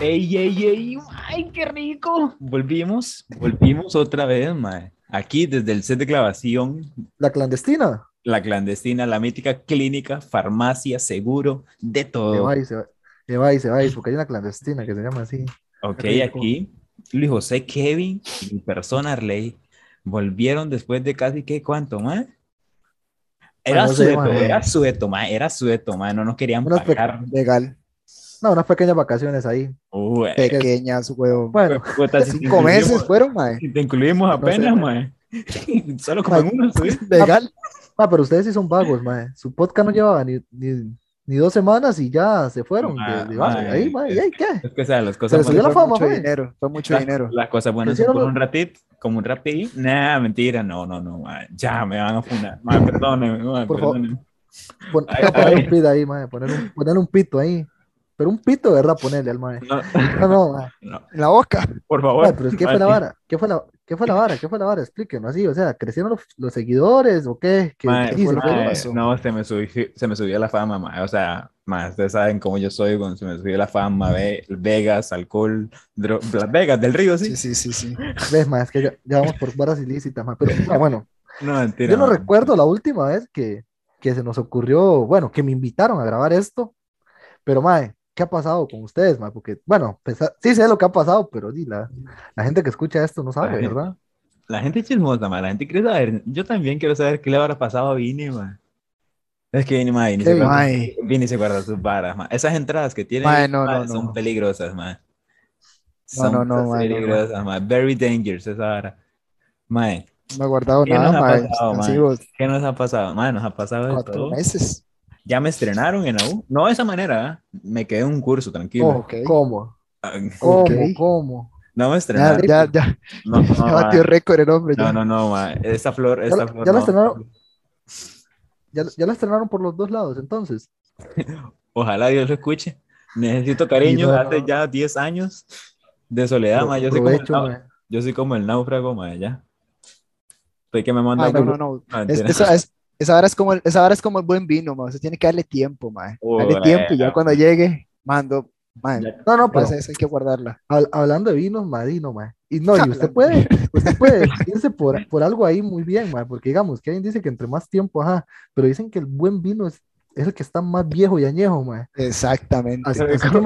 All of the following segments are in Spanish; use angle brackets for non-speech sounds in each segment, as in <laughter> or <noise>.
¡Ey, ey, ey! ¡Ay, qué rico! Volvimos, volvimos otra vez, mae. Aquí desde el set de grabación, La clandestina. la clandestina, la mítica clínica, farmacia, seguro, de Se todo. va y se va. Se va y se va y porque hay una clandestina que se llama así. Ok, aquí Luis José, Kevin y mi persona Arley volvieron después de casi, ¿qué? ¿Cuánto, mae? Era no sé, sueto, era sueto, mae, era sueto, mae, no nos querían Unas pe- pagar. Legal. No, unas pequeñas vacaciones ahí. Uy, Pequeñas, huevón. Bueno, puta, si <laughs> te Cinco meses fueron, mae. si te incluimos sé, apenas, mae. mae. <laughs> Solo como en uno, ¿sí? <laughs> Legal. ah, pero ustedes sí son vagos, mae. Su podcast no llevaba ni, ni, ni dos semanas y ya se fueron de, Ma- de mae. Ahí, mae, ¿y ahí qué? Es que, o sea, las cosas la buenas, Fue fama, mucho mae. dinero. Fue mucho las, dinero. las cosas buenas son Hicieron por lo- un ratito, como un rapidín. Nah, mentira, no, no, no, mae. Ya me van a funar. Mae, perdónenme, mae, Por favor. perdónenme. Pon, Ay, poner ay. un pit ahí, mae. Poner un, poner un pito ahí. Pero un pito, de ¿verdad? Ponerle al mae. No, No, no, <laughs> mae. no, En la boca. por favor. Mae, pero es que fue la mae, vara. ¿Qué fue la, qué fue la vara? ¿Qué fue la vara? Explíquenos así. O sea, ¿crecieron los, los seguidores o qué? ¿Qué, Mae, qué hizo? ¿Qué mae, no, se me, subió, se me subió la fama, mae. O sea, mae, ustedes saben cómo yo soy cuando se me subió la fama, ve, Vegas, alcohol, dro- Las Vegas del río, sí. Sí, sí, sí, sí. ¿Ves, mae? Es que ya, ya vamos por varas ilícitas, mae. Pero, no, bueno. No, mentira. Yo no mae. recuerdo la última vez que, que se nos ocurrió, bueno, que me invitaron a grabar esto, pero mae, ¿qué ha pasado con ustedes, mae? Porque, bueno, pensa- sí sé lo que ha pasado, pero di, la, la gente que escucha esto no sabe, Ay. ¿verdad? La gente es chismosa, mae. La gente quiere saber. Yo también quiero saber qué le habrá pasado a Vini, mae. Es que Vini, mae, Vini se ¿Qué, guarda, mae? Vini se guarda sus varas, mae. Esas entradas que tiene no, no, son no. peligrosas. No, Son no, no, no, peligrosas, mae. Very dangerous esa vara. Mae, No he guardado ¿Qué nos nada, ha mae. pasado? Extensivos. ¿qué nos ha pasado? Mae, nos ha pasado Cuatro todo. meses. Ya me estrenaron en la U. No de esa manera, ¿eh? Me quedé en un curso, tranquilo. Oh. ¿Cómo? Ah, ¿Cómo? ¿Cómo? No me Ya, estrenaron. ya, ya. No, no, <laughs> Ya batió récord el hombre. No, ya. no, no, mae. Esa flor, Ya esa la- flor. ya la no. estrenaron. Ya, ya la estrenaron por los dos lados, entonces. <laughs> Ojalá Dios lo escuche. Necesito cariño hace no. ya 10 años de soledad, mae. Yo soy, como el, mae. yo soy como el náufrago, mae, ya. Estoy que me manda Ay, no, culo. no, no. No, Es- esa, es, esa, vara es como el, esa vara es como el buen vino, mae. Usted tiene que darle tiempo, mae. Darle tiempo y ya cuando llegue, mando. No, no, pero pues esa hay que guardarla. hab- hablando de vinos, madino, mae. Y no, y <laughs> usted puede, usted puede irse por, por algo ahí muy bien, mae, porque digamos que alguien dice que entre más tiempo, ajá, pero dicen que el buen vino es, es el que está más viejo y añejo, mae. Exactamente. Así, así que,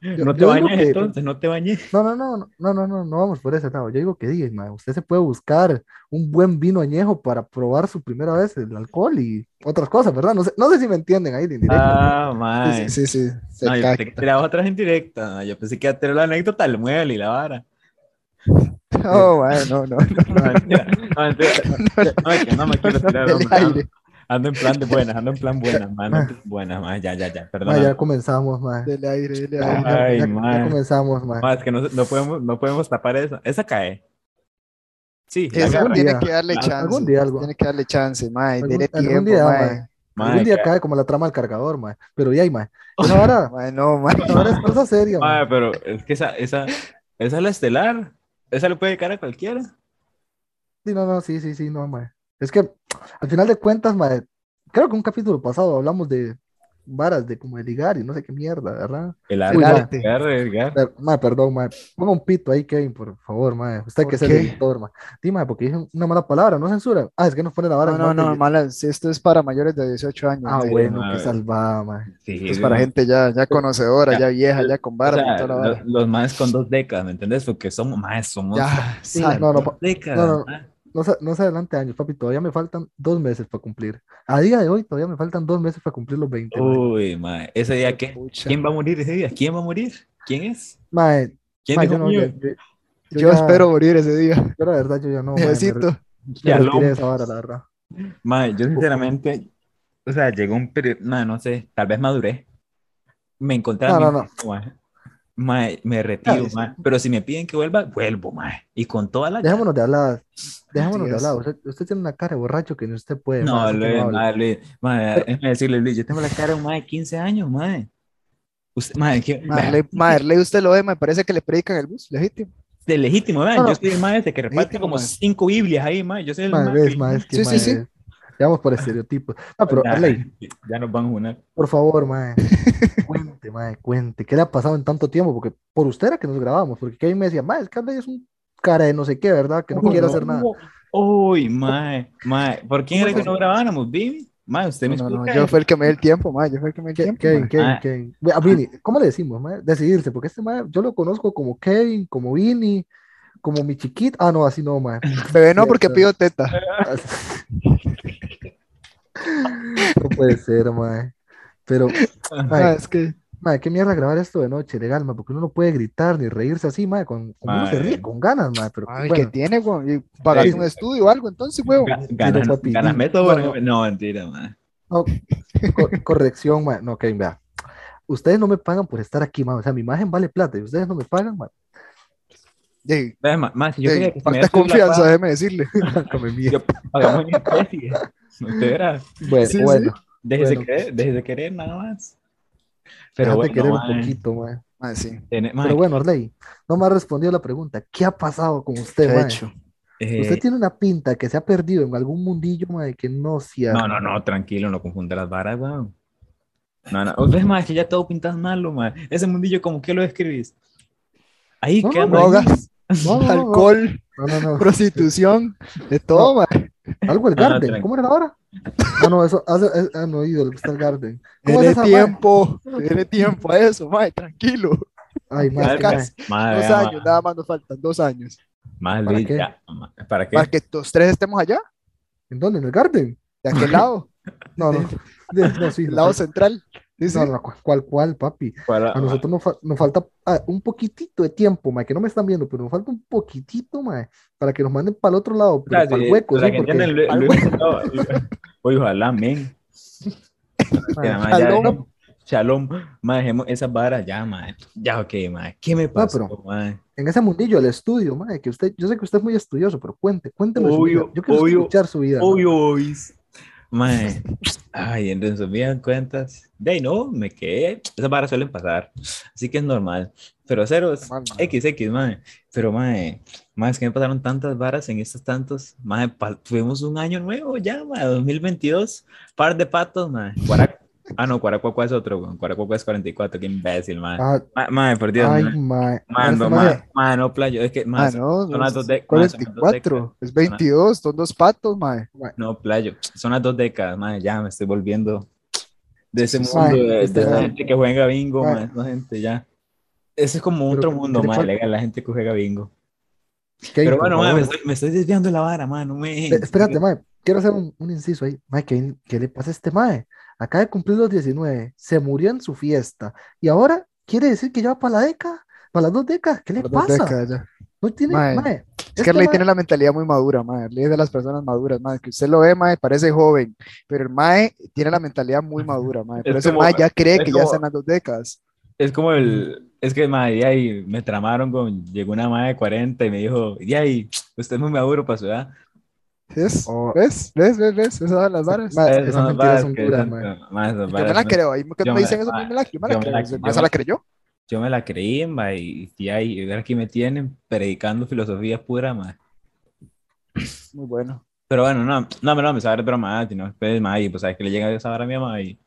yo- No te bañes que- entonces, no te bañes. No, no, no, no, no, no, no vamos por ese lado. Yo digo que diga, usted se puede buscar un buen vino añejo para probar su primera vez el alcohol y otras cosas, ¿verdad? No sé, no sé si me entienden ahí de indirecto. Ah, mae. Sí, sí, sí. No, yo tiraba otras indirectas. Yo pensé que iba a tirar la anécdota del mueble y la vara. No, mae, no, no, no. No. No. No, no me quiero tirar Del hombre, aire. Ando en plan de buenas, ando en plan buenas, <laughs> man. Ando en plan buenas, man. Ya, ya, ya. Perdón. ya comenzamos, mae. Del aire, del Ya, aire. ya- Ay, ya- mae. ya comenzamos, mae. Más que no, no, podemos, no podemos tapar eso. Esa cae. Sí, Esa tiene que darle Algún chance. día algo. Tiene que darle chance, mae. Algún- Dele algún tiempo, día. Mae, Algún día cae. cae como la trama del cargador, mae. Pero ya, mae. Esa vara, <laughs> Mae, no, mae. esa vara es cosa seria. Mae, pero es que esa, esa, esa es la estelar. Esa le puede caer a cualquiera. Sí, no, no, sí, sí, sí, no, mae. Es que al final de cuentas, mae, creo que un capítulo pasado hablamos de varas de como de ligar y no sé qué mierda, ¿verdad? El arte. El arte, el arte. Perdón, mae. Ponga un pito ahí, Kevin, por favor, mae. Usted que ¿Por es el editor, mae. Sí, mae, porque dije una mala palabra, no censura. Ah, es que nos pone la vara. No, no, no, malas. Esto es para mayores de 18 años. Ah, bueno, mae. qué salvada, mae. Sí, Esto es para gente ya, ya conocedora, ya vieja, ya con O barba sea, y toda la lo- vara. los más con dos décadas, ¿me entiendes? Porque somos más, somos Ya, Sí, no, no, décadas. no, no. mae. No se, no se adelante años, papi. Todavía me faltan dos meses para cumplir. A día de hoy, todavía me faltan dos meses para cumplir los 20. mae. Uy, mae. Ese día, ¿qué? Pucha. ¿Quién va a morir ese día? ¿Quién va a morir? ¿Quién es? Mae, ¿Quién mae, dijo yo no, yo, yo- yo ya- espero morir ese día. yo la verdad, yo ya no. mae, me re- Necesito. me Ya, lo- esa vara, la verdad. Mae, yo sinceramente, o sea, llegó un periodo, no, no sé, tal vez maduré. Me encontré a No, mí no, no. mismo, mae. Mae, me retiro, sí. mae. Pero si me piden que vuelva, vuelvo, mae. Y con toda la... Dejémonos de hablar. Dejémonos de hablar. Usted, usted tiene una cara de borracho que ni usted puede. No, mae, Luis, no mae, Luis, mae, déjeme decirle, Luis, yo tengo la cara de un mae de 15 años, mae. Usted, mae, que, Marley, usted lo ve, me parece que le predican el bus, legítimo. de legítimo, mae. No, no. Yo soy el mae ese que reparte Legítimo, como mae. cinco Biblias ahí, mae. Yo soy el Mae, mae mae, es Sí, sí, mae, sí. Ya vamos por estereotipos. Ah, pero ya, Arley, <laughs> ya nos van a unar. por favor, mae. <laughs> Cuente, mae, cuente. ¿Qué le ha pasado en tanto tiempo? Porque por usted era que nos grabamos, porque Kevin me decía, mae, es que Arley es un cara de no sé qué, ¿verdad? Que no quiere hacer nada. Uy, mae, mae. ¿Por quién era que no grabáramos, Vivi? Mae, usted me No, no, explica. yo fui el que me dio el tiempo, mae. Yo fui el que me dio el tiempo. Kevin, mae. Kevin, Ah. Kevin. A Vini, ¿cómo le decimos, mae? Decidirse, porque este mae, yo lo conozco como Kevin, como Vini, como mi chiquito. Ah, no, así no, mae. <laughs> Bebé no, porque pido teta. <laughs> No puede ser, mae. Pero, Ah, es que. mae, qué mierda grabar esto de noche, legal, mae, porque uno no puede gritar ni reírse así, mae, con, como uno se ríe con ganas, mae, pero Ay, bueno, que tiene, güey. Sí. un estudio o algo, entonces, güey. Ga- Ganas, ganas método. no, No, no, mentira, mae. no, co- corrección, mae, no, Kevin, vea. Ustedes no me pagan por estar aquí, mae, o sea, mi imagen vale plata y ustedes no me pagan, mae. Ey, Ve, ma- mae, si yo ey, quería que se me falta diera la confianza, déjeme decirle. <laughs> <laughs> Come mierda. yo pagamos en especie. Usted verá. Bueno, Sí, sí. bueno, Déjese Bueno. querer, déjese querer nada más. Pero déjate bueno, querer mae, un poquito, mae. Ah, sí. Pero bueno, Arley, no me ha respondido la pregunta. ¿Qué ha pasado con ¿Qué usted, ha hecho? eh, Usted tiene una pinta que se ha perdido en algún mundillo, mae, que no sea. No, no, no, tranquilo, no confunda las varas, weón. No, no, ves, mae, que ya todo pintas malo, mae. Ese mundillo, ¿cómo que lo describís? Ahí, No, ¿qué no, anda ahí? Drogas, <laughs> No, no, alcohol, No, no, no. prostitución, de todo, mae. Algo el Garden. ¿Cómo era ahora? Ah, no, eso hace, es- han oído lo que está el Garden. ¿Cómo es Tiene tiempo, <laughs> tiene tiempo a eso, mae, tranquilo. Ay, mae, casi. mae, Dos vea, años, nada más nos faltan, dos años. mae, ¿Para qué? ya, ¿Para qué? Para que los tres estemos allá, ¿En dónde? ¿En el Garden? de aquel <laughs> lado, No, no. De- no, sí, el lado central. Sí, sí. no, cu- ¿cuál, cuál, papi? Para- A nosotros nos, fa- nos falta ah, un poquitito de tiempo, mae, que no me están viendo, pero nos falta un poquitito, mae, para que nos manden para el otro lado, pero para el hueco, sí, porque, Oye, ojalá, men. <laughs> Shalom. dejemos- Shalom, mae, dejemos esas varas ya, mae. Ya, ok, mae. ¿Qué me mae? en ese mundillo, el estudio, mae, que usted, yo sé que usted es muy estudioso, pero cuente, cuénteme su Obvio, vida. Yo quiero obvio, escuchar su vida. Obvio. Mae, ay, en resumidas cuentas, de ahí no, me quedé. Esas varas suelen pasar, así que es normal. Pero cero es Normal, mae. XX, mae. Pero, mae, mae, es que me pasaron tantas varas en estos tantos. Mae, tuvimos un año nuevo ya, mae, 2022. Par de patos, mae. Guarac- Ah, no, Cuaracuacua es otro, weón. Cuaracuacua es 44, qué imbécil, mae. Ah, Ma- Mae, por Dios, ay, mae. mae. Mae, Ese no, playo. Es que, mae, Ah, no, son las dos dos 44, es 22, son dos patos, mae. No, playo. Son las dos décadas, madre. Ya me estoy volviendo de ese mundo, sí. de, de esa gente que juega bingo, madre. Esa gente ya. Ese es como Pero, otro ¿qué mundo, madre. legal, La gente que juega bingo. Pero bueno, madre, me estoy, me estoy desviando de la vara, madre. No me. Espérate, mae, quiero hacer un, un inciso ahí. Mae, ¿qué, qué le pasa a este mae? Acaba de cumplir los 19, se murió en su fiesta y ahora quiere decir que ya va para la década, para las dos décadas. ¿Qué le pasa? décadas. No tiene, Mae, mae, Es que Arley mae- tiene la mentalidad muy madura, mae. Arley es de las personas maduras, mae. Que usted lo ve, mae, parece joven, pero el mae tiene la mentalidad muy madura, mae. Por Es eso el como- mae ya cree es que ya están las dos décadas. Es como el. Es que, madre, de ahí me tramaron con. Llegó una madre de 40 y me dijo, de ahí, usted es muy maduro para su edad. ¿Ves? Oh. ¿Ves? ¿Ves? ¿Ves? ¿Ves? Esas son las varas. Mae, Esas son mentiras son mae, esas Yo me la no- creo. Cuando yo me dicen eso, me la, yo me la creo. la- creyó. Yo me la creí, ma, y, y ahí, y aquí me tienen predicando filosofía pura, ma. Muy bueno. Pero bueno, no, no, no, me sabe broma, sino después, ma, y pues sabes que le llega esa vara a mi mamá y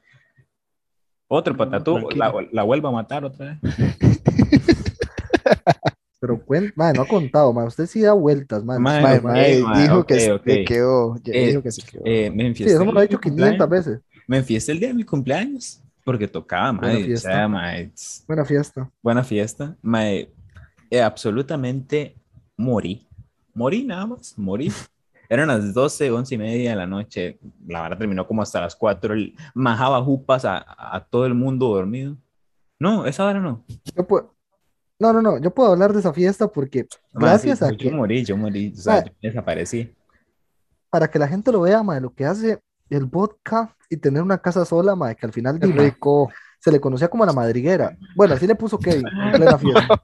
otro No, patatú, la, la vuelvo a matar otra vez. <laughs> Pero cuen- mae, no ha contado, mae, usted sí da vueltas, Mae, ok, mae, mae, dijo ok, que se ok. le quedó. Eh, dijo que se quedó. Eh, me Sí, enfiesté eso me lo ha dicho día de mi 500 cumpleaños, veces. Me enfiesté el día de mi cumpleaños, porque tocaba, ma, Buena o fiesta. sea, ma, es- Buena fiesta. buena fiesta, ma, eh, absolutamente morí, morí nada más, morí. <laughs> Eran las 12, 11 y media de la noche. La vara terminó como hasta las 4. El, majaba jupas a, a todo el mundo dormido. No, esa hora no. Yo puedo... No, no, no, yo puedo hablar de esa fiesta porque Ma, gracias sí, a yo que, morí, yo morí. O sea, Ma, yo desaparecí. para que la gente lo vea, mae, lo que hace el vodka y tener una casa sola, mae, que al final mae, rico. se le conocía como la madriguera. Bueno, así le puso Kevin <laughs> en plena fiesta.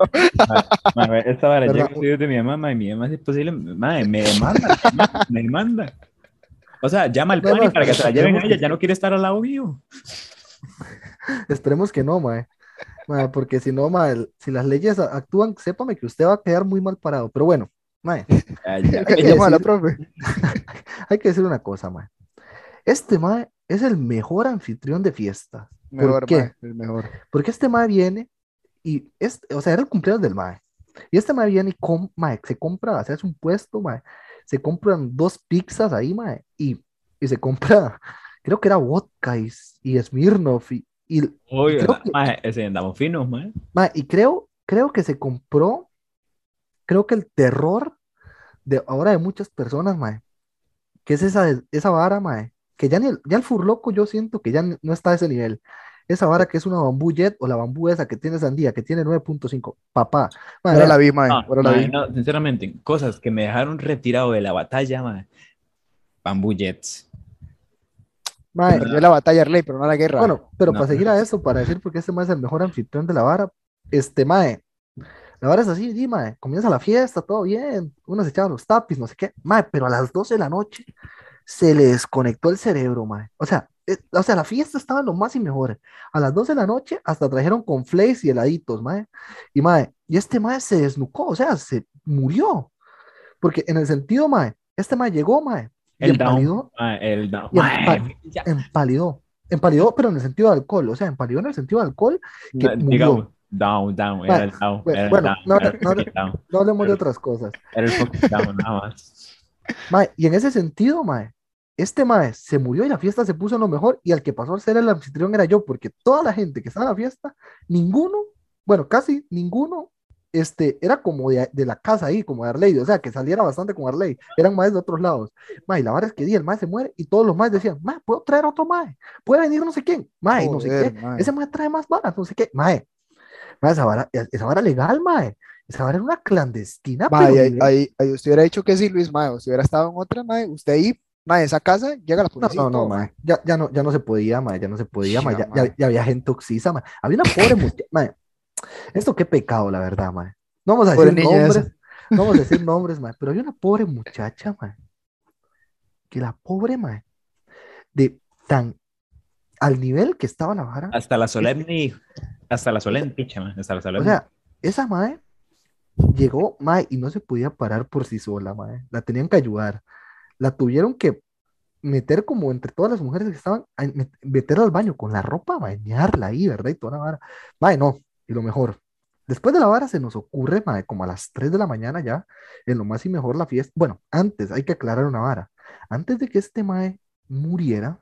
Ma, ma, esta vara llega de mi mamá y mi mamá, si es posible, ma, me demanda. me demanda. O sea, llama al No, no, Connie para que se la lleven a ella. que Ya no quiere estar al lado mío. Esperemos que no, mae. Mae, porque si no, mae, si las leyes actúan, sépame que usted va a quedar muy mal parado. Pero bueno, mae, Ya, <laughs> ya. Hay que la decir- profe. <laughs> hay que decir una cosa, mae. Este mae es el mejor anfitrión de fiestas. ¿Por Mejor, qué? mae, el mejor. Porque este mae viene y, es, o sea, era el cumpleaños del mae. Y este mae viene y com- mae, se compra, se hace un puesto, mae. Se compran dos pizzas ahí, mae. Y, y se compra, <laughs> creo que era vodka y, y Smirnoff. Y, y, Uy, creo que- ese andamos finos, mae, y creo, creo que se compró, creo que el terror de ahora de muchas personas, mae. Que es esa, esa vara, mae. Que ya, ni el, ya el furloco yo siento que ya no está a ese nivel. Esa vara que es una bambú jet o la bambú esa que tiene sandía, que tiene 9.5. Papá. mae, Ahora la vi, mae. No, Ahora la vi. no, sinceramente, cosas que me dejaron retirado de la batalla, mae. Bamboo Jets. Mae, Perdió la batalla Arley, pero no la guerra. Bueno, pero No. para seguir a eso, para decir porque este mae es el mejor anfitrión de la vara, este mae, la vara es así, sí, mae, comienza la fiesta, todo bien, uno se echaba los tapis, no sé qué, mae, pero a las 12 de la noche se le desconectó el cerebro, mae. O sea, eh, o sea, la fiesta estaba lo más y mejor. A las 12 de la noche hasta trajeron con flakes y heladitos, mae. Y mae, y este mae se desnucó, o sea, se murió. Porque en el sentido, mae, este mae llegó, mae, El down. mae, el down. El ya, empalidó, empalidó, pero en el sentido de alcohol, o sea, empalidó en el sentido de alcohol, que no, murió. digamos, down, down, era el down. bueno, era el bueno, down, no, era el no, fucking down. no hablemos de otras cosas. Era el fucking down, nada más. <laughs> Mae, y en ese sentido, mae, este mae se murió y la fiesta se puso en lo mejor y al que pasó a ser el anfitrión era yo, porque toda la gente que estaba en la fiesta, ninguno, bueno, casi ninguno, este, era como de, de la casa ahí, como de Arley, o sea, que saliera bastante con Arley, eran maes de otros lados. Mae, y la verdad es que di, el mae se muere y todos los maes decían, mae, ¿puedo traer otro mae? ¿Puede venir no sé quién? Mae, no sé qué, mae. ese mae trae más varas, no sé qué, mae, esa vara, esa vara legal, mae, esa vara era una clandestina, pero ahí, ahí- ahí usted hubiera dicho que sí, Luis, mae. Usted hubiera estado en otra, mae. Usted ahí, mae, esa casa, llega la No, policía. no, no, todo, mae. Ya, ya no, ya no se podía, mae, ya no se podía, mae. Ya, Ya, ya había gente oxisa, mae. Había una pobre <coughs> muchacha, mae. Esto qué pecado, la verdad, mae. No vamos a decir esa. nombres, no vamos a <laughs> decir nombres, mae, pero había una pobre muchacha, mae. Que la pobre, mae, de tan al nivel que estaba la vara. Hasta la solemne, hasta la solemne, picha, mae, hasta la O solemne. sea, esa mae llegó, mae, y no se podía parar por sí sola, mae. La tenían que ayudar. La tuvieron que meter como entre todas las mujeres que estaban, meterla al baño con la ropa, bañarla ahí, ¿verdad? Y toda la vara. Mae, no. Y lo mejor, después de la vara se nos ocurre, mae, como a las 3 de la mañana ya, en lo más y mejor la fiesta. Bueno, antes hay que aclarar una vara. Antes de que este mae muriera,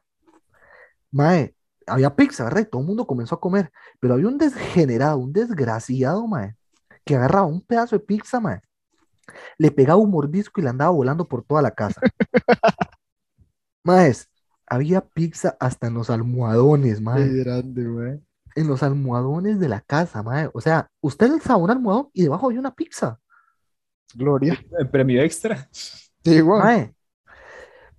mae, había pizza, ¿verdad? Y todo el mundo comenzó a comer. Pero había un desgenerado, un desgraciado, mae, que agarraba un pedazo de pizza, mae, le pegaba un mordisco y le andaba volando por toda la casa. <laughs> Maes, había pizza hasta en los almohadones, mae. Qué grande, mae. En los almohadones de la casa, mae. O sea, usted alzaba un almohadón y debajo había una pizza. Gloria. <laughs> El premio extra. Sí, güey. Mae.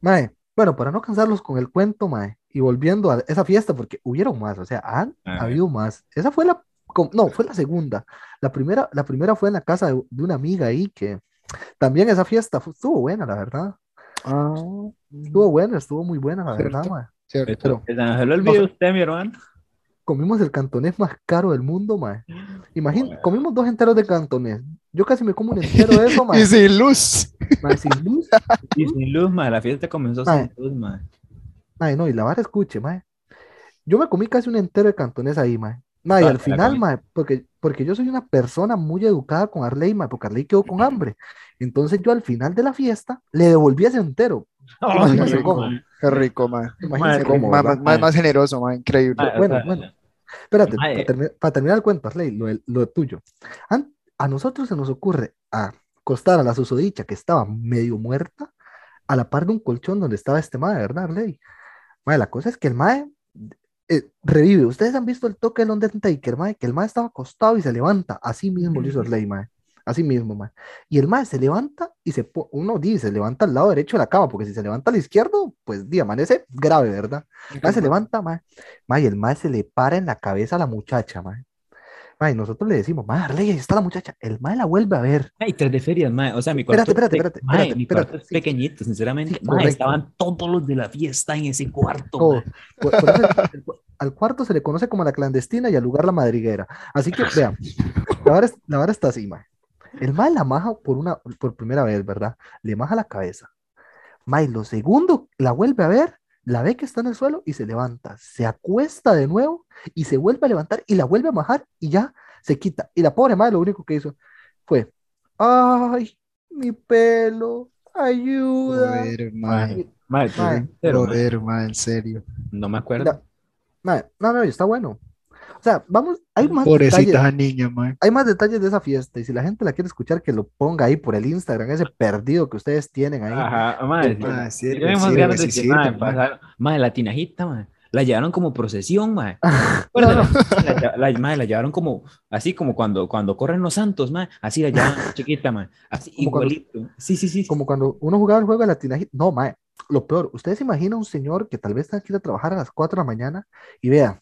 Mae. Bueno, para no cansarlos con el cuento, mae. Y volviendo a esa fiesta, porque hubieron más, o sea, han A habido más. Esa fue la, no, fue la segunda. La primera, la primera fue en la casa de, de una amiga ahí que también esa fiesta estuvo buena, la verdad. Ah, Estuvo buena, estuvo muy buena, la Cierto. verdad, mae. cierto. Pero Se le olvidó usted, mi hermano. Comimos el cantonés más caro del mundo, mae. Imagina, Joder. comimos dos enteros de cantonés. Yo casi me como un entero de eso, <laughs> mae. Y sin luz. Mae, sin luz. <laughs> Y sin luz, mae, la fiesta comenzó sin luz, mae. Mae, no, y la vara escuche, mae. Yo me comí casi un entero de cantonés ahí, mae. Mae, y al final, mae, porque, porque yo soy una persona muy educada con Arley, mae, porque Arley quedó con hambre. Entonces yo al final de la fiesta le devolví ese entero. Ay, sé mae, cómo. mae. Qué rico, mae. Imagínense cómo, Más, más, más, más generoso, mae. Increíble. Bueno, bueno. Espérate, para, terminar el cuento, Arley, lo, lo tuyo. A nosotros se nos ocurre acostar a la susodicha que estaba medio muerta a la par de un colchón donde estaba este mae, ¿verdad, Arley? Mae, la cosa es que el mae eh, revive. Ustedes han visto el toque del Undertaker, mae, que el mae estaba acostado y se levanta. Así mismo lo hizo Arley, mae. Así mismo, mae. Y el mae se levanta y se uno dice, se levanta al lado derecho de la cama, porque si se levanta al izquierdo, pues di, amanece grave, ¿verdad? El mae se levanta, mae. Mae, y el mae se le para en la cabeza a la muchacha, mae. Mae, y nosotros le decimos, mae, Arley, ahí está la muchacha. El mae la vuelve a ver. Ay, tres de ferias, mae. O sea, mi cuarto. espérate, espérate, mae, espérate, mi espérate, cuarto es sí. pequeñito, sinceramente. Sí, mae, correcto. estaban todos los de la fiesta en ese cuarto. Todo. mae. Por- por eso el cu- al cuarto se le conoce como la clandestina y al lugar la madriguera. Así que, vean, la vara, la vara está así, mae. El mae la maja por, una, por primera vez, ¿verdad? Le maja la cabeza. Mae, lo segundo, la vuelve a ver, la ve que está en el suelo y se levanta, se acuesta de nuevo y se vuelve a levantar y la vuelve a bajar y ya se quita. Y la pobre madre lo único que hizo fue, ay, mi pelo, ayuda. Joder, mae. Mae, Mae, pero, Joder, mae, en serio. no me acuerdo. La- Madre, no, no, está bueno. O sea, vamos, hay más Pobrecita detalles, niña, mae. hay más detalles de esa fiesta y si la gente la quiere escuchar, que lo ponga ahí por el Instagram, ese perdido que ustedes tienen ahí. Ajá, ganas de que, mae, la tinajita, mae. La llevaron como procesión, mae. <laughs> No, no. La, la, la- llevaron como, así como cuando, cuando corren los santos, mae. Así la llevaban chiquita, mae. Así Como cuando- igualito. Sí, sí, sí. Como cuando uno jugaba el juego de la tinajita. No, mae, lo peor, ustedes se imaginan un señor que tal vez tenga que ir a trabajar a las 4 de la mañana y vea,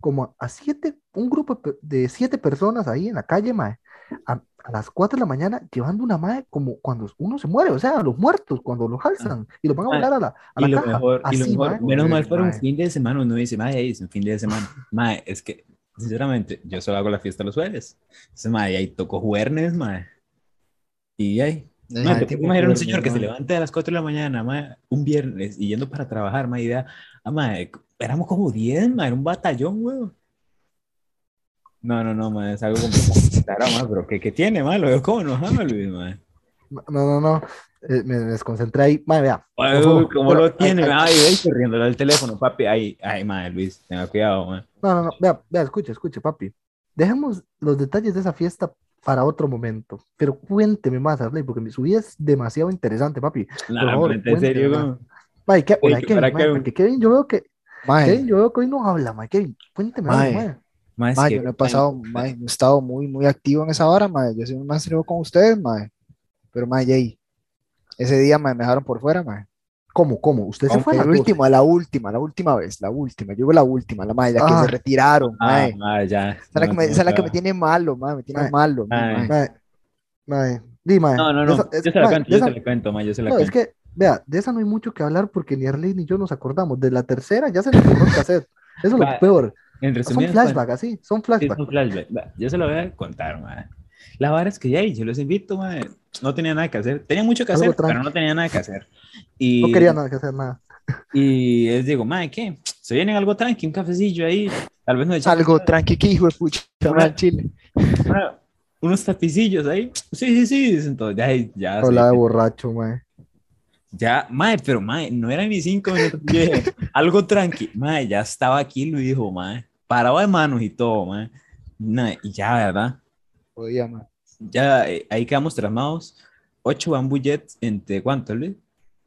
como a siete, un grupo de siete personas ahí en la calle, mae, a, a las 4 de la mañana llevando una mae como cuando uno se muere, o sea, los muertos, cuando los alzan y los van a volar a la, a Y la lo caja. mejor, y lo Así, mejor, mae. menos mal fuera un fin de semana, uno dice, mae, es un fin de semana. Mae, es que, sinceramente, yo solo hago la fiesta los jueves. Entonces, mae, ahí tocó jueves, mae. Y ahí, Ay, mae, te imaginar un señor que se mae. levante a las 4 de la mañana, mae, un viernes, y yendo para trabajar, mae, idea, ah, mae, éramos como 10, mae, era un batallón, weón. No, no, no, mae, es algo complicado. Pero ¿qué, qué tiene, mae? Lo veo como enojado, Luis, mae. No, no, no, eh, me desconcentré ahí. Mae, vea, Ay, ¿Cómo pero- lo tiene? ay, Ay, ay, corriéndole al teléfono, papi. Ay, ay, madre, Luis, tenga cuidado, mae. no, no, no, vea, vea, escuche, escuche, papi. Dejemos los detalles de esa fiesta para otro momento, pero cuénteme más, Arley, porque mi- su vida es demasiado interesante, papi. No, Por no, favor, en serio, ¿qué, Ey, mae, que Kevin, Kevin. porque Kevin, yo veo que, Kevin, yo veo que hoy no habla, mae, Kevin, cuénteme Mae. mae. Mae, es mae, que- yo no he pasado, mae, no he estado muy, muy activo en esa hora, mae. Yo soy más serio con ustedes, mae. Pero, mae, Jay, ese día, mae, me dejaron por fuera, mae. ¿Cómo, cómo? ¿Usted se fue a el las doce? último, la última, la última vez, la última. Yo la última, la mae, la que Ah. se retiraron, Ah, mae. mae, ya. Esa es la que me, esa es la que no, me tiene malo, mae, me tiene Mae. malo, Mae. mae. Mae, mae, di, mae. No, no, no. esa- es- Yo se la mae, cuento, yo se la cuento, mae, yo se la No, es cuento. que, vea, de esa no hay mucho que hablar porque ni Arley ni yo nos acordamos. De la tercera ya se nos borró el cassette. Eso es lo peor. En Son resumidas flashbacks, así, son flashbacks. son. Va, Yo se lo voy a contar, mae. La verdad es que ya, yo los invito, mae. No tenía nada que hacer. Tenía mucho que Algo hacer, pero tranqui. no tenía nada que hacer. Y, No quería nada que hacer nada. Y les digo, mae, ¿qué? Se vienen algo tranqui, un cafecillo ahí. Tal vez echamos Algo una- tranqui, que hijo de pucha, en Chile. una- unos tapicillos ahí. Sí, sí, sí. dicen todos. Ya, ya. De sí, borracho, mae. Ya, mae, pero mae, no eran ni cinco minutos. Dije, <laughs> algo tranqui. Mae, ya estaba aquí, lo dijo, mae. Parado de manos y todo, mae. Nah, y ya, ¿verdad? Podía, mae. Ya eh, ahí quedamos tramados. Ocho bamboo jets entre cuánto, Luis?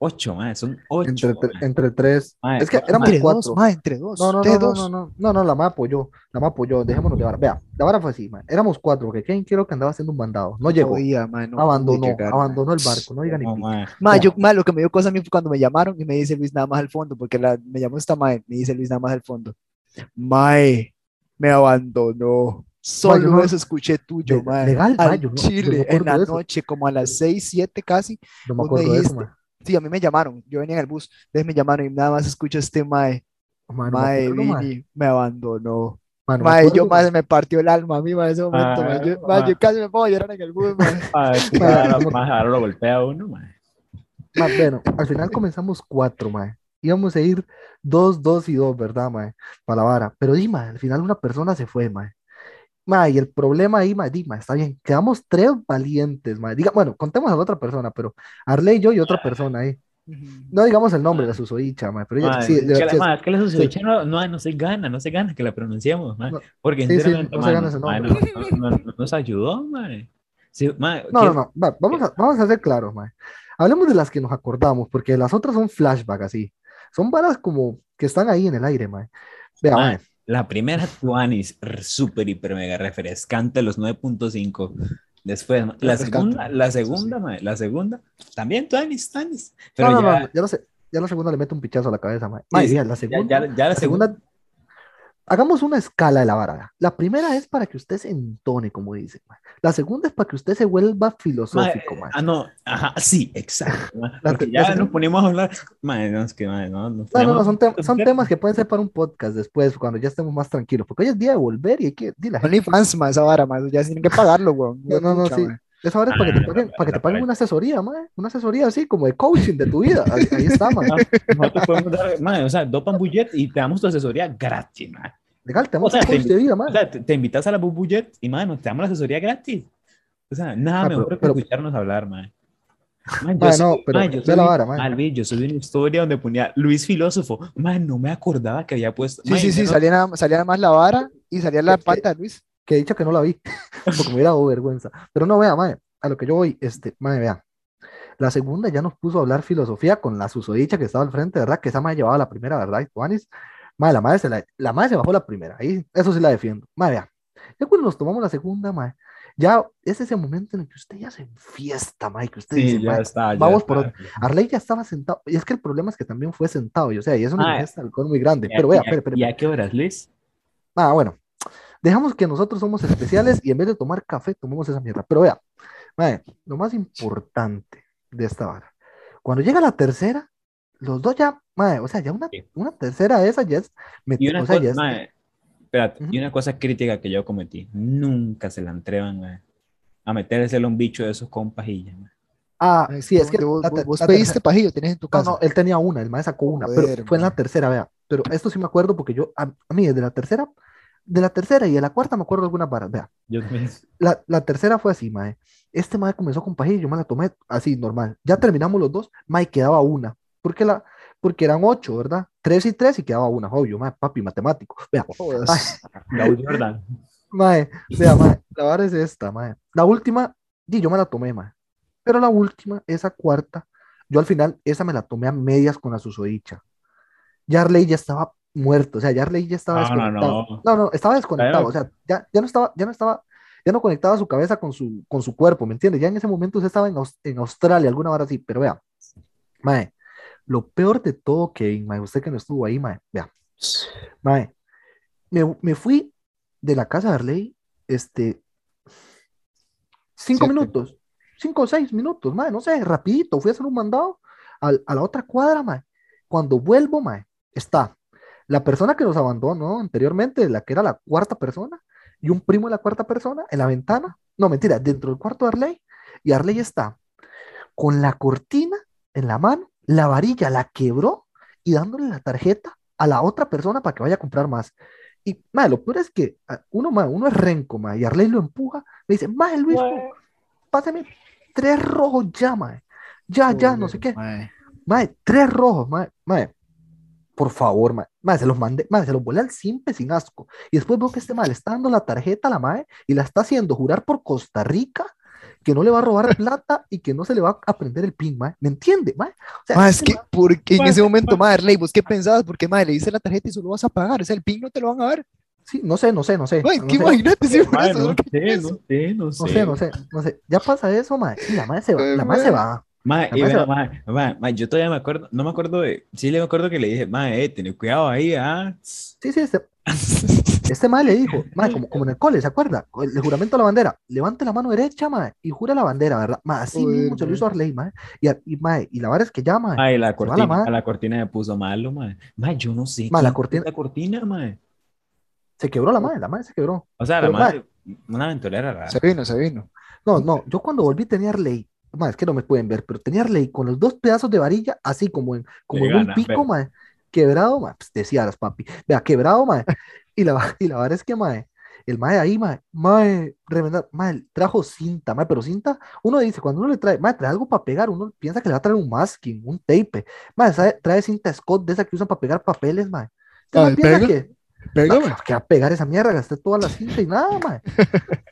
Ocho, mae, son ocho. Entre, tre- mae. entre tres. Mae, Es que éramos Entre cuatro. dos, mae, entre dos. No, no, no, no, dos. no, no, no, no, la ma apoyó, la ma apoyó, dejémonos de vara. Vea, la vara fue así, mae. Éramos cuatro, porque Kevin quiero que andaba haciendo un mandado. No llegó, mae, no abandonó, llegar, abandonó el barco, no diga ni mae. Mae, yo, mae, lo que me dio cosa a mí fue cuando me llamaron y me dice Luis nada más al fondo, porque la, me llamó esta mae, me dice Luis nada más al fondo. Mae, me abandonó. Solo no- eso escuché tuyo, mae. legal, Al mae, yo yo Chile, en la noche, como a las 6, 7 casi. No me acuerdo de eso, dijiste. mae. Sí, a mí me llamaron. Yo venía en el bus, entonces me llamaron y nada más escucho este mae. Mae, no acuerdo. Vini, me abandonó. Mae, no me Mae, yo mae. se me partió el alma a mí, mae, en ese momento, Ah, mae. Yo, mae, yo casi me pongo a llorar en el bus, <laughs> mae. Ahora- lo golpea a uno, mae. Mae, bueno, al final comenzamos cuatro, mae. Íbamos a ir dos, dos y dos, ¿verdad, mae? Para la vara. Pero di, mae, al final una persona se fue, mae. Mae, y el problema ahí, mae, di, mae, está bien. Quedamos tres valientes, mae. Diga, bueno, contemos a la otra persona, pero Arley, yo y otra persona ahí. No digamos el nombre, la susodicha, mae, pero ella, sí, es que la- sí, mae, es que la sí. susodicha no, no, no se gana, no se gana que la pronunciemos, mae. No. Porque Sí, sí, no se gana ese nombre. no, no- no- no nos ayudó, mae. Sí, mae, No, ¿qué- no, no, va, vamos a, vamos a ser claros, mae. Hablemos de las que nos acordamos, porque las otras son flashback así. Son varas como que están ahí en el aire, mae. Vea, Mae, mae. La primera Tuanis, r- súper, hiper, mega refrescante, los 9.5. Después, la segunda, la segunda, la segunda, también Tuanis, Tuanis. Pero no, ya, no, ya la, ya la segunda le mete un pichazo a la cabeza, sí, la ya, segunda, ya, ya la la segunda, segunda, hagamos una escala de la vara. La primera es para que usted se entone, como dice. La segunda es para que usted se vuelva filosófico, mae. ah, no, ajá, sí, exacto. <laughs> Porque ya nos segunda- ponemos a hablar, mae, no, es que, no, nos No, no, son, tem- son temas que pueden ser para un podcast después, cuando ya estemos más tranquilos, porque hoy es día de volver y hay que, di la gente- OnlyFans, mae, esa vara, mae. Ya tienen que pagarlo, weón. No, no, no, sí. Esa hora es para que te Ah, paguen, para que te paguen una asesoría, mae. Una asesoría así, como de coaching de tu vida. <laughs> Ahí, ahí está, mae. Nosotros podemos dar, mae, o sea, dopan budget y te damos tu asesoría gratis, mae. Legal, te damos O sea, coach te- de vida, O mae. sea, te, te invitas a la budget y, mae, nos te damos la asesoría gratis. O sea, nada Ah, mejor pero- que pero- escucharnos hablar, mae. <laughs> Mae, Mae, no, pero yo ve la vara, Luis, yo subí una historia donde ponía Luis Filósofo. Mae, no me acordaba que había puesto. Sí, sí, sí, salía nada, salía nada más la vara y salía la pata de Luis. Que dicha que no la vi, <laughs> porque me hubiera dado vergüenza. Pero no, vea, mae, a lo que yo voy, este, mae, vea. La segunda ya nos puso a hablar filosofía con la susodicha que estaba al frente, ¿verdad? Que esa mae llevaba la primera, ¿verdad? Juanis. Mae, la madre se, la, la madre se bajó la primera, ahí, eso sí la defiendo. Mae, vea. Ya cuando nos tomamos la segunda, mae, ya es ese momento en el que usted ya se enfiesta, mae, que usted Sí, dice, ya está. ya vamos por está. otro. Arley ya estaba sentado, y es que el problema es que también fue sentado, y, o sea, y es una Mae. ingesta de alcohol muy grande. ¿Y a- Pero vea, y a- espere, espere, ¿Y a qué horas, Luis? Ah, bueno. Dejamos que nosotros somos especiales y en vez de tomar café, tomemos esa mierda. Pero vea, mae, lo más importante de esta vara. Cuando llega la tercera, los dos ya, mae, o sea, ya una, Sí. una tercera de esas ya es, Y una o sea, cosa, ya es- mae, espérate, Ujú. y una cosa crítica que yo cometí, nunca se la atrevan mae, a metérselo a un bicho de esos compajillas. mae. ah, Ay, sí, es que vos, la vos- la pediste pajillo, tienes en tu No, casa. no, él tenía una, el mae sacó una, pero fue en la tercera, vea. Pero esto sí me acuerdo porque yo, a, a mí, de la tercera, de la tercera y de la cuarta me acuerdo algunas varas, vea. También- La, la tercera fue así, mae. Este mae comenzó con pajillo, yo me la tomé así, normal. Ya terminamos los dos, mae, quedaba una. Porque, la, porque eran ocho, ¿verdad? Tres y tres y quedaba una, obvio, mae, papi, matemático. Vea. Raúl Jordan. mae, vea, mae, la vara es esta, mae. La última, y yo me la tomé, mae. Pero la última, esa cuarta, yo al final, esa me la tomé a medias con la susodicha. Yarley ya estaba muerto, o sea, Yarley ya estaba No, no, desconectado. no. No, no, estaba desconectado, o sea, ya, ya no estaba, ya no estaba, ya no conectaba su cabeza con su, con su cuerpo, ¿me entiendes? Ya en ese momento usted estaba en, en Australia, alguna hora así, pero vea, mae, lo peor de todo, Kevin, mae, usted que no estuvo ahí, mae, vea, mae, me, me fui de la casa de Arley, este, cinco Siete. minutos, cinco o seis minutos, mae, no sé, rapidito, fui a hacer un mandado al- a la otra cuadra, mae, cuando vuelvo, mae, está la persona que nos abandonó anteriormente, la que era la cuarta persona, y un primo de la cuarta persona en la ventana, no, mentira, dentro del cuarto de Arley, y Arley está con la cortina en la mano, la varilla la quebró y dándole la tarjeta a la otra persona para que vaya a comprar más. Y, mae, lo peor es que ah, uno, mae, uno es renco, mae, y Arley lo empuja, le dice, mae, Luis, pásame tres rojos ya, mae, ya, ya, no sé qué. Mae. Mae, tres rojos, mae, mae. Por favor, mae. Mae, se los mandé, mae, se los volé al simple sin asco. Y después veo que este mae le está dando la tarjeta a la mae y la está haciendo jurar por Costa Rica que no le va a robar <laughs> plata y que no se le va a prender el pin, mae. ¿Me entiende, mae? O sea, Mae, es este que, mae- porque en ese momento, mae. madre, Arley, ¿vos qué pensabas? Porque, madre, le dice la tarjeta y solo vas a pagar. O sea, el pin no te lo van a dar. sí, no sé, no sé, no sé. Mae, no que sé. imagínate si fuera eso, no sé, no sé, no sé. No sé, no sé, no sé. Ya pasa eso, mae. Y la mae se va, Ay, la mae se mae. va. Mae, La y mae, yo todavía me acuerdo, no me acuerdo de, sí le me acuerdo que le dije, mae, eh, ten cuidado ahí, ah. Sí, sí, este, este mae le dijo, mae, como, como en el cole, ¿se acuerda? El juramento a la bandera. Levante la mano derecha, mae, y jura la bandera, ¿verdad? Mae, así Joder, mismo se lo hizo Arley, mae. Y, y, mae, y la verdad es que ya, mae. Ay, la cortina, la a la cortina me puso malo, mae. Mae, yo no sé. Mae, la cortina- La cortina, mae. Se quebró la madre, la madre se quebró. O sea, la Pero, madre, una aventurera rara. Se vino, se vino. No, no, yo cuando volví tenía Arley, madre, es que no me pueden ver, pero tenía Arley con los dos pedazos de varilla, así como en, como en un pico, madre, quebrado, madre, pues decía las papi, vea, quebrado, madre, <laughs> y la, y la verdad es que, madre, el madre ahí, madre, madre, remendar, trajo cinta, madre, pero cinta, uno dice, cuando uno le trae, madre, trae algo para pegar, uno piensa que le va a traer un masking, un tape, sabe- trae cinta Scott de esa que usan para pegar papeles. ¿Usted no Ay, piensa pega. que, no, que va a pegar esa mierda, gasté toda la cinta y nada, madre. <laughs>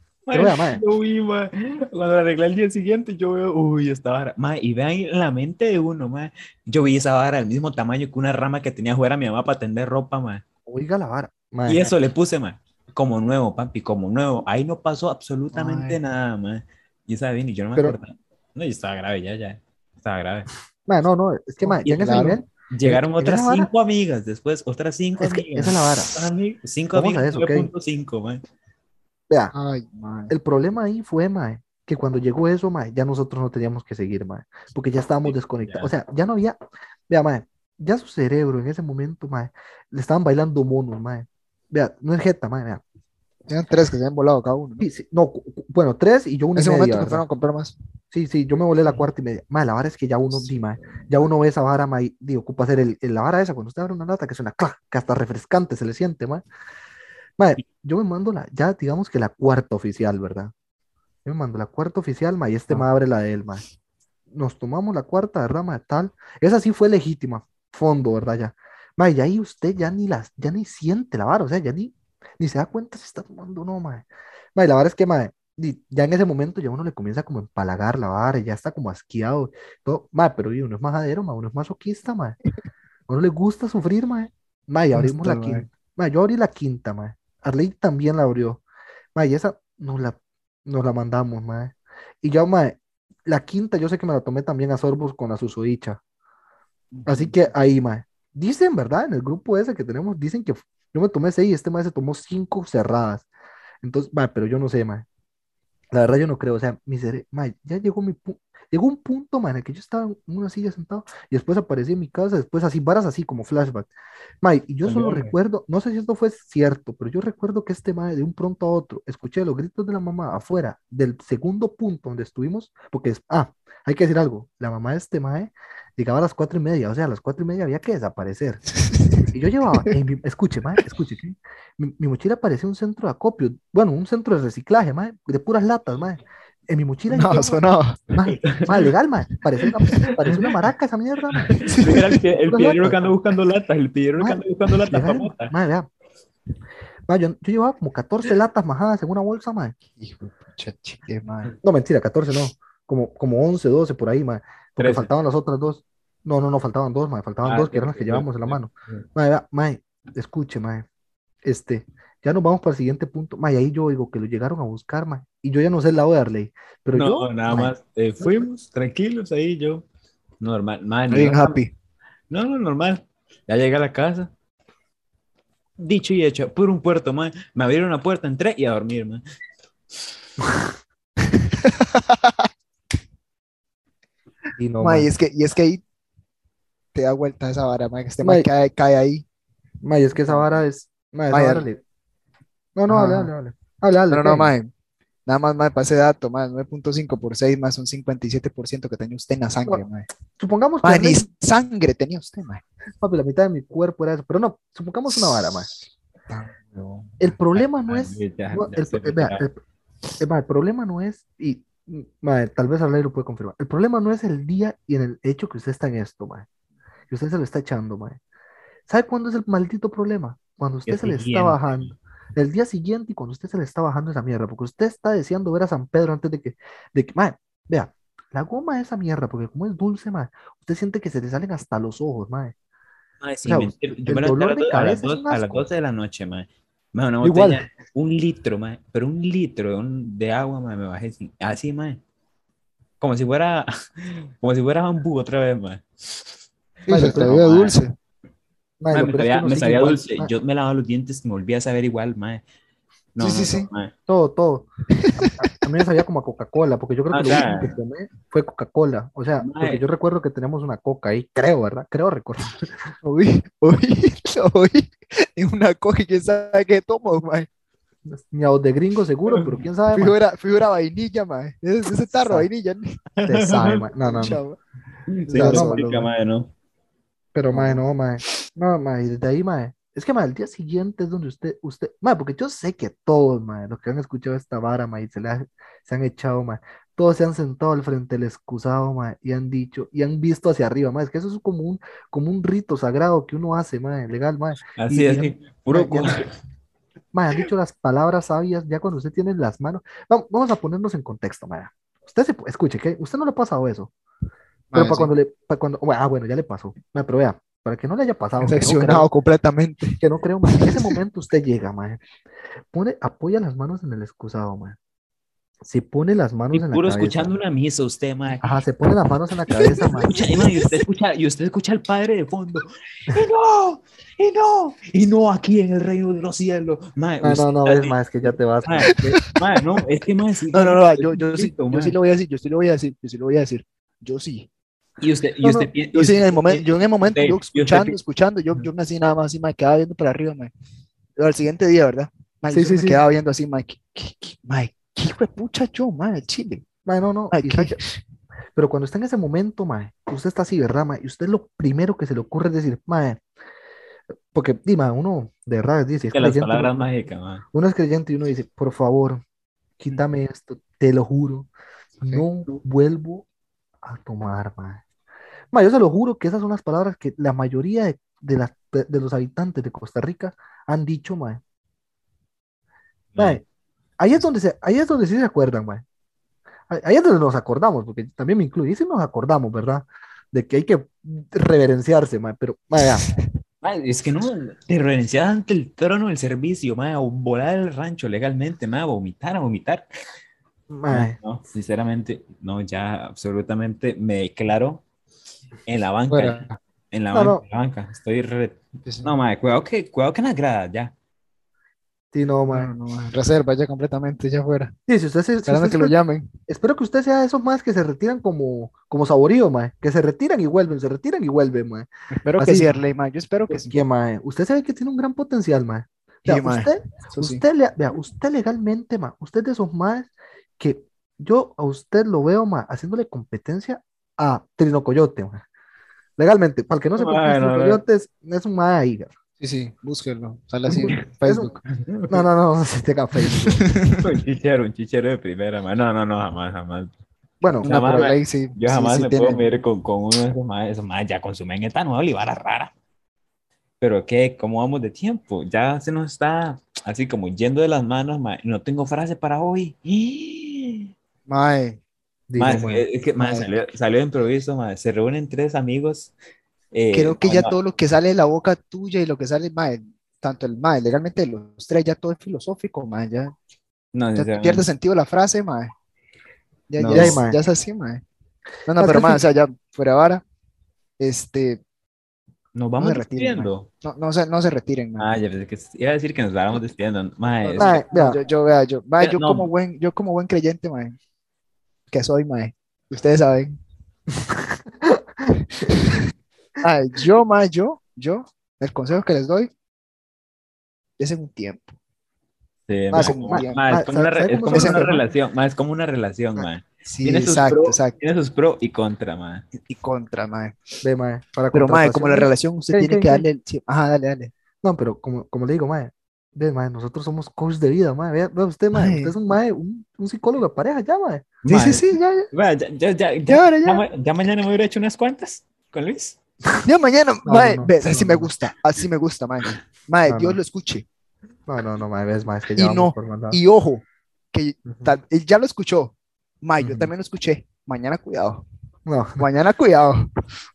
Mae. Yo vi, mae, Cuando la arreglé el día siguiente, yo veo, uy, esta vara. Mae, y vean la mente de uno, mae. Yo vi esa vara del mismo tamaño que una rama que tenía fuera mi mamá para tender ropa, mae. Oiga la vara, mae. Y eso le puse, mae. Como nuevo, papi, como nuevo. Ahí no pasó absolutamente Ay. nada, mae. Y esa vino y yo no me Pero- acordaba. No, y estaba grave, ya, ya. Estaba grave. Mae, no, no, es que, mae, ya en ese nivel, Llegaron otras cinco amigas después, otras cinco Es que amigas. esa es la vara. Cinco amigas, eso, ok. 9.5, mae. Vea, Ay, el problema ahí fue, mae, que cuando llegó eso, mae, ya nosotros no teníamos que seguir, mae, porque ya estábamos Sí, desconectados. O sea, ya no había, vea, mae, ya su cerebro en ese momento, mae, le estaban bailando monos, mae. Vea, no es jeta, mae, vea. Eran tres que se habían volado cada uno. ¿no? Sí, sí, no, bueno, tres y yo En una y ese media, momento ¿verdad? fueron a comprar más. Sí, sí, yo me volé la cuarta y media. Mae, la vara es que ya uno, di, mae, ya uno ve esa vara, mae, di, ocupa hacer el, el- la vara esa cuando usted abre una lata que suena clac, que hasta refrescante se le siente, mae. Mae, yo me mando la, ya digamos que la cuarta oficial, ¿verdad? Yo me mando la cuarta oficial, mae, y este Ah. mae abre la de él, mae. Nos tomamos la cuarta, ¿verdad, mae? Tal. Esa sí fue legítima, fondo, ¿verdad? Ya. Mae, y ahí usted ya ni las, ya ni siente la vara, o sea, ya ni, ni se da cuenta si está tomando o no, mae. Mae, la vara es que, di- ya en ese momento ya uno le comienza como a empalagar la vara, y ya está como asqueado, todo, mae, pero y uno es majadero, mae, uno es masoquista, mae. A uno le gusta sufrir, mae. Mae, y <laughs> abrimos la quinta. Mae, yo abrí la quinta, mae. Arley también la abrió. Mae, y esa nos la, nos la mandamos, mae. Y ya, mae, la quinta yo sé que me la tomé también a sorbos con la susodicha. Así que ahí, mae. Dicen, ¿verdad? En el grupo ese que tenemos, dicen que yo me tomé seis y este mae se tomó cinco cerradas. Entonces, mae, pero yo no sé, mae. La verdad yo no creo, o sea, mi cere- mae, ya llegó mi pu- llegó un punto, el que yo estaba en una silla sentado y después aparecí en mi casa, después así, varas así como flashback. Mae, y yo solo recuerdo, no sé si esto fue cierto, pero yo recuerdo que este mae de un pronto a otro, escuché los gritos de la mamá afuera del segundo punto donde estuvimos, porque es, ah, hay que decir algo, la mamá de este mae llegaba a las cuatro y media, o sea, a las cuatro y media había que desaparecer. <laughs> Y yo llevaba, en mi- escuche, mae, escuche, ¿sí? Mi, mi mochila parecía un centro de acopio, bueno, un centro de reciclaje, mae, de puras latas, mae. En mi mochila No, llevaba- sonaba. mae, mae, legal, mae, parecía una, parecía una maraca esa mierda, mae. Era el, latas. que anda buscando latas, el piedrero que anda buscando latas legal, mae, vea. Mae, yo, yo llevaba como 14 latas majadas en una bolsa, mae. Hijo de pucha, chique, mae. No, mentira, 14 no, como, como 11, 12 por ahí, mae, porque 13. faltaban las otras dos. No, no, no, faltaban dos, mae, faltaban Ah, dos sí, que eran las sí, que sí, llevábamos en la mano. sí. Mae, mae, escuche, mae. Este, ya nos vamos para el siguiente punto. Mae, ahí yo digo que lo llegaron a buscar, mae. Y yo ya no sé el lado de Arley. Pero No, yo, nada mae, más. eh, fuimos tranquilos ahí, yo. Normal. Man, Bien no, happy. no, no, normal. Ya llegué a la casa. Dicho y hecho, por un puerto, man. Me abrieron la puerta, entré y a dormir, man. <laughs> y no, Mae, mae. y es que, y es que ahí te da vuelta esa vara, mae, que este Mae. mae cae, cae ahí. Mae, es que esa vara es. Esa vara le- No, no, dale, Ajá. dale, dale. Dale, dale, No, no, mae. Nada más, mae, para ese dato, mae, 9.5 por 6 más un 57% que tenía usted en la sangre, mae. Supongamos que Mae, ni Arley, sangre tenía usted, mae. papi, la mitad de mi cuerpo era eso. Pero no, supongamos una vara, mae. No. El problema no Ay, es. ya- no, ya el, eh, vea, eh, problema no es. Y, mm, mae, tal vez Arley lo puede confirmar. El problema no es el día y en el hecho que usted está en esto, mae. Que usted se lo está echando, mae. ¿Sabe cuándo es el maldito problema? Cuando usted El se le está siguiente. bajando. El día siguiente y cuando usted se le está bajando esa mierda. Porque usted está deseando ver a San Pedro antes de que. De que mae, vea, la goma de esa mierda, porque como es dulce, mae, usted siente que se le salen hasta los ojos, mae. Ay, sin sea, mentir, el yo me dolor levanté de a las dos- a las asco. 12 de la noche, man. Man, una Igual. botella, un litro, man, pero un litro de, un- de agua, man, me bajé sin- así, man. Como si fuera, <laughs> como si fuera bambú otra vez. Sí, Mae, lo te dulce. Lo me es que sabía, me sabía igual, dulce. Yo me lavaba los dientes y me volvía a saber igual. No, Sí, sí, no, sí. Todo, todo. A, a mí me sabía como a Coca-Cola, porque yo creo Ah, que lo ya. último que tomé fue Coca-Cola. O sea, porque yo recuerdo que tenemos una Coca ahí, creo, ¿verdad? Creo recordar. <laughs> Oí, oí, oí. En una coge, quién sabe qué tomo, mae. Ni a los de gringo seguro, pero quién sabe. Figura, figura vainilla, mae. Ese, ese tarro, vainilla. Usted sabe, mae. No, no, no. Sí, No, no, no, marica, no. mae, no. Pero, mae, no. mae. No, mae, desde ahí, mae. Es que, mae, el día siguiente es donde usted, usted, mae, porque yo sé que todos, mae, los que han escuchado esta vara, mae, y se, le ha- se han echado, mae, todos se han sentado al frente del excusado, mae, y han dicho, y han visto hacia arriba, mae, es que eso es como un, como un rito sagrado que uno hace, mae, legal, mae. Así, Y- así. Puro mae, ya- <laughs> Mae, han dicho las palabras sabias ya cuando usted tiene en las manos. Vamos, vamos a ponernos en contexto, mae. Usted se, escuche, que usted no le ha pasado eso. Pero Mae, para sí. cuando le, para cuando, bueno, ah, bueno, ya le pasó. Pero vea, para que no le haya pasado, que no Decepcionado creo, completamente. que no creo, mae, en ese momento usted llega, mae, pone, apoya las manos en el excusado, mae. Se pone las manos Y en la puro cabeza. escuchando una misa usted, mae. Ajá, se pone las manos en la cabeza. <laughs> Escucha, y, mae, y usted escucha, y usted escucha al padre de fondo. <laughs> Y no, y no, y no aquí en el reino de los cielos. Mae, No, usted no, no, es así, más, que ya te vas. mae, no, es que sí, No, no, no, yo, yo, sí, yo sí lo voy a decir, yo sí lo voy a decir, yo sí lo voy a decir. Yo sí. Y usted, y No, usted, no, pi- y Yo sí, en usted- el momento, yo en el momento, usted- yo usted escuchando, escuchando, yo, yo me hacía nada más así, me quedaba viendo para arriba, me. Al siguiente día, ¿verdad? Sí, yo sí, me sí. quedaba viendo así, mae, ¿qué, qué, qué, mae, qué hijo de pucha yo, mae, chile? Mae, no, no. Pero cuando está en ese momento, mae, usted está así, ¿verdad, mae? Y usted lo primero que se le ocurre es decir, mae, porque, di, mae, uno de verdad dice, es Que las creyente, palabras mágicas, mae. uno es creyente y uno dice, por favor, quítame esto, te lo juro, no vuelvo a tomar, mae. Mae, yo se lo juro que esas son las palabras que la mayoría de, de las, de, los habitantes de Costa Rica han dicho, mae. Mae, ahí es donde se, ahí es donde sí se acuerdan, mae. Ahí es donde nos acordamos, porque también me incluye, y sí nos acordamos, ¿verdad? De que hay que reverenciarse, mae, pero, mae, vea, <laughs> Mae, es que no, te reverencias ante el trono del servicio, mae, o volar el rancho legalmente, mae, a vomitar, a vomitar. Mae, No, sinceramente, no, ya absolutamente me declaro en la banca, Fuera. en la No, banca, no. en la banca. Estoy re... No, mae, cuidado que, cuidado que en las gradas, ya. sí, no, mae. no, no, mae, reserva ya completamente, ya fuera. Sí, si usted, se- si Esperando usted que lo llamen. espero que usted sea de esos más que se retiran como, como saborío, mae, que se retiran y vuelven, se retiran y vuelven, mae. Espero que Así. Arley, mae, yo espero que sí. Que, mae, usted sabe que tiene un gran potencial, mae. Sí, mae, usted, sí. usted, le- vea, usted legalmente, mae, usted de esos más que yo a usted lo veo, mae, haciéndole competencia a Trino Coyote, mae. Legalmente, para el que no sepa, Mae, Trino no, no. Coyote es, es un mae ahí. Sí, sí, búsquenlo. Sale así un- en Facebook. No, no, no, no se tenga Facebook. <laughs> Un chichero, un chichero de primera, mae. No, no, no, jamás, jamás. Bueno, No, Jamás me- Arley sí. Yo jamás sí me tiene- puedo medir con, con uno de esos más, esos más ya consumen etanol y varas rara. Pero qué, ¿cómo vamos de tiempo? Ya se nos está así como yendo de las manos, mae. No tengo frase para hoy. Mae, digo, Mae, mae, es que mae, Mae. salió, salió de improviso, mae. Se reúnen tres amigos. eh, creo que ya no, todo lo que sale de la boca tuya y lo que sale, mae, tanto el mae, legalmente los tres, ya todo es filosófico, mae, ya, no, ya pierde sentido la frase, mae. Ya, No. ya, es, Ya, mae. ya es así, mae. No, no, pero mae, o sea, ya fuera vara, este, Nos vamos se retiren, despidiendo. no, no se, no se retiren, mae. Ah, ya pensé que iba a decir que nos váramos despidiendo. Mae, es Mae, Yo, yo, vea, yo, mae, yo no. como buen, yo como buen creyente, mae, que soy, mae, ustedes saben. <laughs> Ay, yo, mae, yo, yo, el consejo que les doy, es en un tiempo. sí, más como es como una, relación, mae, es como una relación, mae. Sí, Tiene sus exacto, pros, exacto. tiene sus pros y contra, mae. Y contra, mae. ve, mae, para Pero, mae, como la relación, usted ¿Qué, tiene que darle el... Ajá, dale, dale. No, pero como, como le digo, mae, ve, mae, nosotros somos coach de vida, mae. Vea, vea usted, mae, Mae. usted es un mae, un, un psicólogo de pareja ya, mae. Sí, Mae, sí, sí, ya, ya. Vea, ya, ya, ya, ya, Ya, ahora ya. ya ma- ya mañana me hubiera hecho unas cuantas con Luis. <laughs> Ya mañana, No, mae, no, no, ves, no, así no, me gusta, así me gusta, mae. Mae, No, Dios no. lo escuche. No, no, no, mae, ves, mae, es que Y ya vamos no, por. Y ojo, que tal- él ya lo escuchó. Mae, yo Ujú. también lo escuché. Mañana cuidado. No, Mañana cuidado.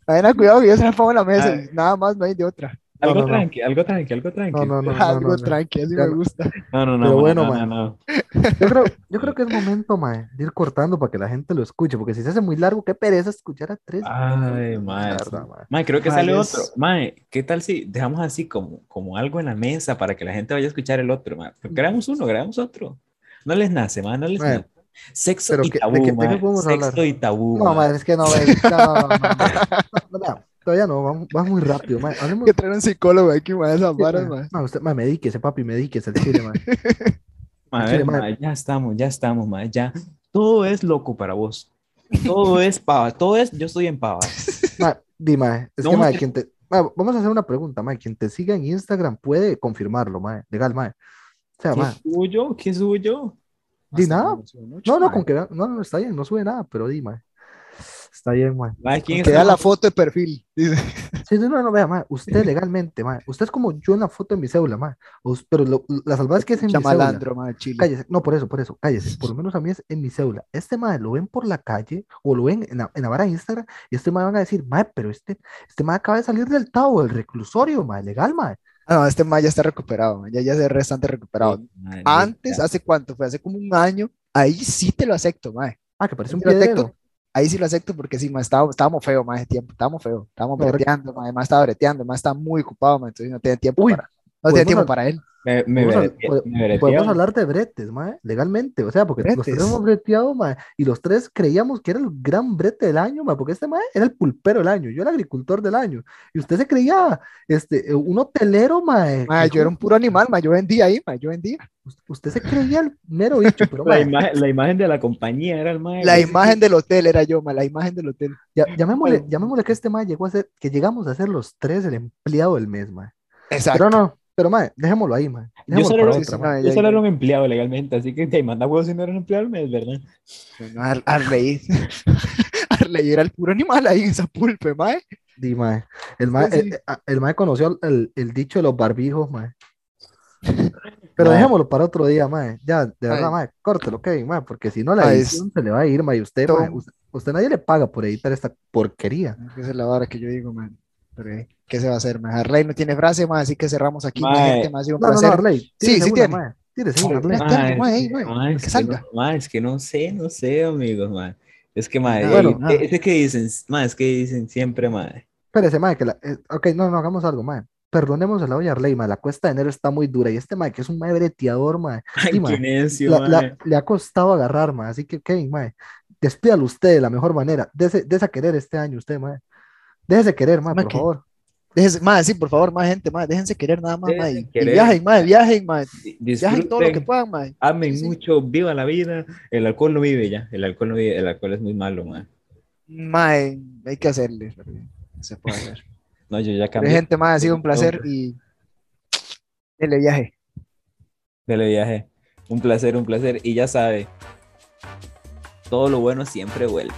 Mañana cuidado que yo se la pongo en la mesa y nada más no hay de otra. No, Algo no, no. tranqui, algo tranqui, algo tranqui. no, no, no, Algo tranqui, así Ya me no. gusta. No, no, no, Pero mae, bueno, no, mae. no, no. Yo creo, yo creo que es momento, mae, de ir cortando para que la gente lo escuche, porque si se hace muy largo, qué pereza escuchar a tres. Ay, mae. Mae, creo que Mae, sale es- otro. Mae, ¿qué tal si dejamos así como, como algo en la mesa para que la gente vaya a escuchar el otro, mae? Pues grabamos uno, grabamos otro. No les nace, mae, no les Mae, nace. Sexo pero y que- de tabú, qué- de qué mae. podemos Sexo hablar? y tabú, No, mae. mae, es que no, mae, ya, no, no, no, no, no, no, todavía no, vamos, vamos muy rápido, mae. Hablemos, Que traer un psicólogo aquí, mae, esas sí, varas, mae. No, usted, mae, medíquese, papi, medíquese el chile, <laughs> Chile, mae, mae. ya estamos, ya estamos, mae, ya. Todo es loco para vos. Todo <laughs> es pava, todo es yo estoy en pava. Mae, di, mae, es No, que, que- quien te, mae, vamos a hacer una pregunta, mae, quien te siga en Instagram puede confirmarlo, mae, legal, mae. O sea, ¿Qué mae, suyo? ¿Qué suyo? di nada. No, no, con que, no, no, está bien, no sube nada, pero di, mae. Está bien, ¿quién Que da la foto de perfil. dice. Sí, no, no, no, vea, mae, usted legalmente, mae, usted es como yo en la foto de mi cédula, Us- pero lo- la salvada es que es en mi cédula. Chamalandro, mae, chile. Cállese, no, por eso, por eso, cállese. Por lo menos a mí es en mi cédula. Este mae lo ven por la calle o lo ven en la, en la vara de Instagram y este mae van a decir, mae, pero este, este mae acaba de salir del tabo, del reclusorio, mae, legal, mae. Ah, no, este mae ya está recuperado, ya, ya es bastante recuperado. Antes, ya. ¿hace cuánto? Fue hace como un año. Ahí sí te lo acepto, mae. Ah, que parece un Ahí ahí sí lo acepto porque sí, mae, estábamos, estábamos feo, mae, ese tiempo. Estábamos feo. Estábamos breteando, mae. Además estaba breteando, además estaba muy ocupado, mae. Entonces no tenía tiempo Uy, para, no tenía tiempo hab- para él. Me, me Podemos, pod- me podemos hablar de bretes, mae, legalmente. O sea, porque los tres Bretes. hemos breteado, mae, y los tres creíamos que era el gran brete del año, mae, porque este mae era el pulpero del año, yo el agricultor del año. Y usted se creía este, eh, un hotelero, mae. Mae, que yo era un puro animal, mae. Yo vendía ahí, mae. Yo vendía. Us- usted se creía el mero bicho, pero <laughs> La imagen, la imagen de la compañía era el mae. La imagen del hotel era yo, ma, la imagen del hotel. ya, llamémosle, llamémosle que este mae llegó a ser, que llegamos a ser los tres el empleado del mes, mae. Exacto. Pero no, pero mae, dejémoslo ahí, mae. Yo solo, era, otra, sí, mae. mae. yo solo era un empleado legalmente, así que te manda huevos si no era un empleado al mes, ¿verdad? Bueno, Ar- Arley. Arley era el puro animal ahí en esa pulpe, mae. Di, mae. El mae, Sí, sí. el, el- el mae conoció el, el dicho de los barbijos, mae. <laughs> Pero Mae. dejémoslo para otro día, mae. Ya, de verdad, Ay. mae, córtelo, Kevin, mae, porque si no la Ay, edición se le va a ir, mae. Usted, Todo- mae, usted, usted nadie le paga por editar esta porquería. Esa es la vara que yo digo. Pero, eh, ¿qué se va a hacer, man? Arley no tiene frase, man, así que cerramos aquí. ma, Mae. gente, ma, ha sido un No, no, no, placer. Arley. Sí, sí tiene. mae. Tírese una, Arley. Mae, mae, es que- mae, mae, que es que salga. no- mae, es que no sé, no sé, amigos, mae. Es que, mae, ey, nada. ese que dicen, mae, es que dicen siempre, mae. Espérese, mae, que la, eh, ok, no, no, hagamos algo, mae. Perdonemos a la olla Arley, mae. La cuesta de enero está muy dura. Y este mae, que es un mae breteador, mae. <laughs> Ay, Sí, mae. qué necio, la- mae. la- le ha costado agarrar, mae. Así que, Kevin, mae, despídalo usted de la mejor manera. Dese, dese a querer este año, usted, mae. Déjese querer, mae, Mae, por que- favor. Déjense, mae, sí, por favor, más gente, mae, déjense querer nada más, mae. Déjense Y, viajen, mae, viajen, mae. Viajen todo lo que puedan, mae. amen Sí, sí. mucho, viva la vida. El alcohol no vive ya, el alcohol no vive, el alcohol es muy malo, mae. Mae, hay que hacerle. Se puede hacer. No, yo ya Pero, cambié. gente, mae, ha sido un placer y. Dele viaje. Dele viaje. Un placer, un placer. Y ya sabe, todo lo bueno siempre vuelve.